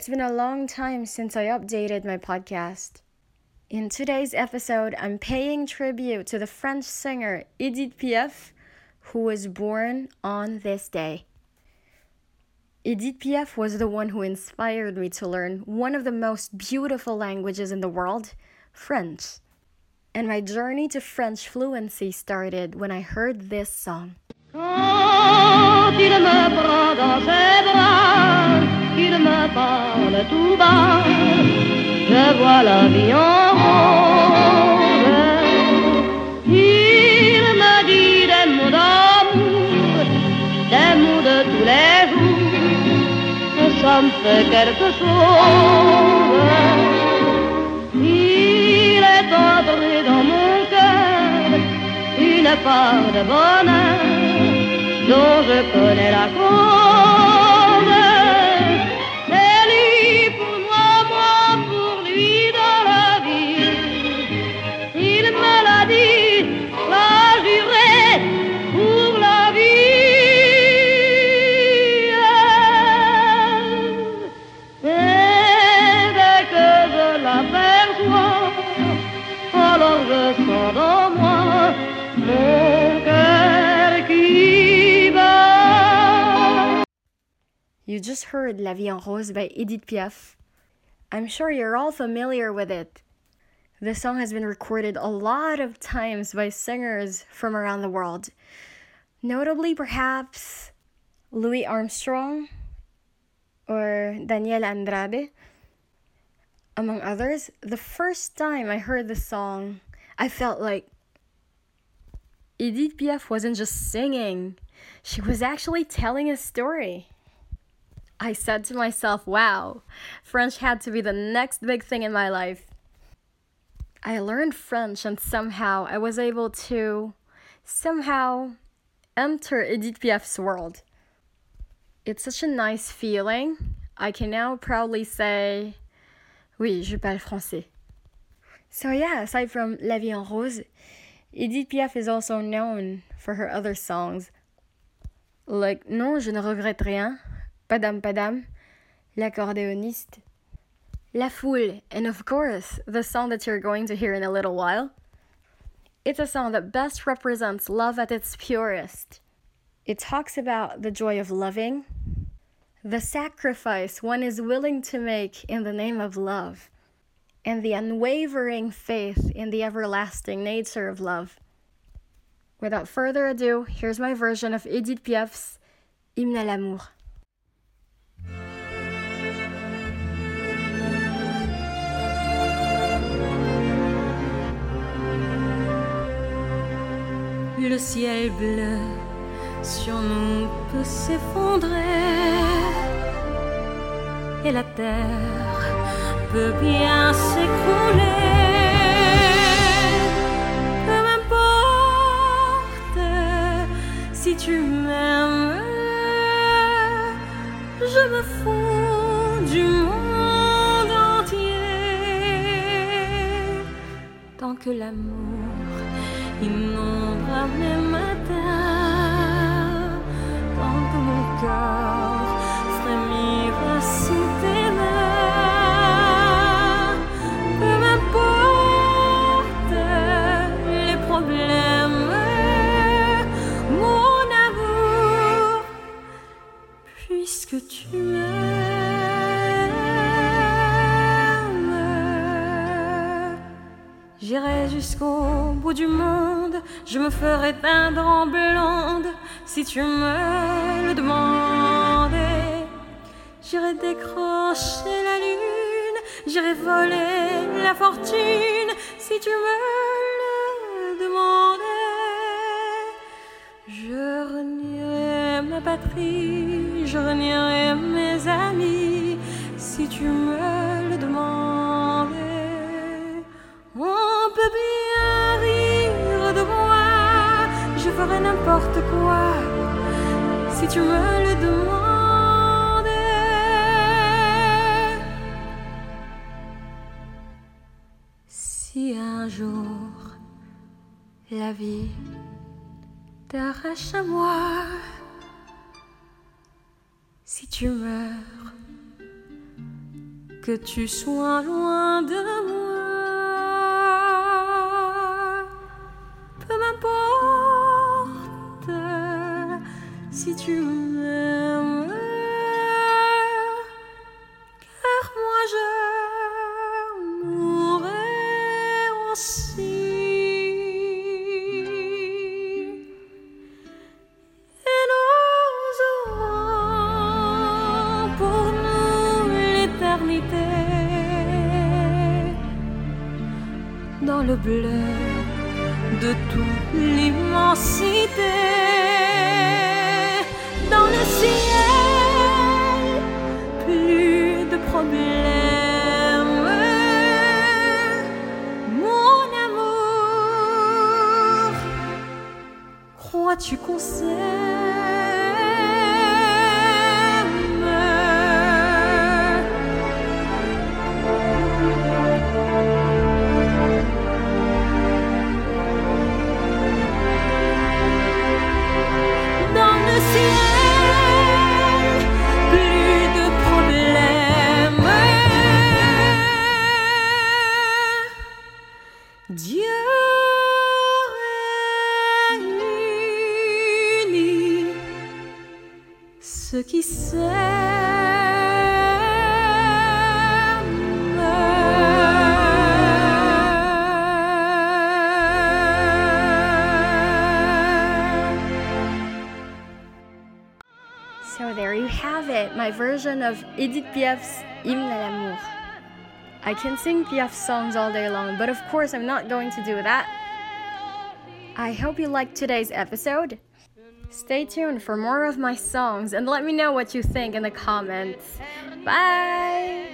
It's been a long time since I updated my podcast. In today's episode, I'm paying tribute to the French singer Edith Piaf, who was born on this day. Edith Piaf was the one who inspired me to learn one of the most beautiful languages in the world, French. And my journey to French fluency started when I heard this song. Qu'il me parle tout bas, je vois la vie en rose. Il me dit des mots d'amour, des mots de tous les jours, ça me fait quelque chose. Il est entré dans mon cœur une part de bonheur dont je connais la cause. You just heard La Vie en Rose by Edith Piaf. I'm sure you're all familiar with it. The song has been recorded a lot of times by singers from around the world, notably perhaps Louis Armstrong or Daniela Andrade. Among others, the first time I heard the song, I felt like Edith Piaf wasn't just singing, she was actually telling a story. I said to myself, wow, French had to be the next big thing in my life. I learned French and somehow I was able to somehow enter Edith Piaf's world. It's such a nice feeling. I can now proudly say, oui, je parle français. So yeah, aside from La Vie en Rose, Edith Piaf is also known for her other songs, like Non, je ne regrette rien, Padam Padam, L'accordéoniste, La Foule, and of course, the song that you're going to hear in a little while. It's a song that best represents love at its purest. It talks about the joy of loving, the sacrifice one is willing to make in the name of love, and the unwavering faith in the everlasting nature of love. Without further ado, here's my version of Edith Piaf's Hymne à l'amour. Le ciel bleu sur nous peut s'effondrer et la terre peut bien s'écrouler. Peu m'importe si tu m'aimes, je me fous du monde entier tant que l'amour inondera mes matins, puisque tu m'aimes. J'irai jusqu'au bout du monde, je me ferai teindre en blonde si tu me le demandais. J'irai décrocher la lune, j'irai voler la fortune si tu me le demandais. Je renierai ma patrie, je mes amis si tu me le demandais. On peut bien rire de moi, je ferai n'importe quoi si tu me le demandais. Si un jour la vie t'arrache à moi, si tu meurs que tu sois loin de moi. Peu m'importe si tu m'aimes, de toute l'immensité, dans le ciel, plus de problèmes. Mon amour, crois-tu qu'on s'aime Qui. So there you have it, my version of Edith Piaf's Hymne à l'amour. I can sing Piaf songs all day long, but of course I'm not going to do that. I hope you liked today's episode. Stay tuned for more of my songs and let me know what you think in the comments. Bye!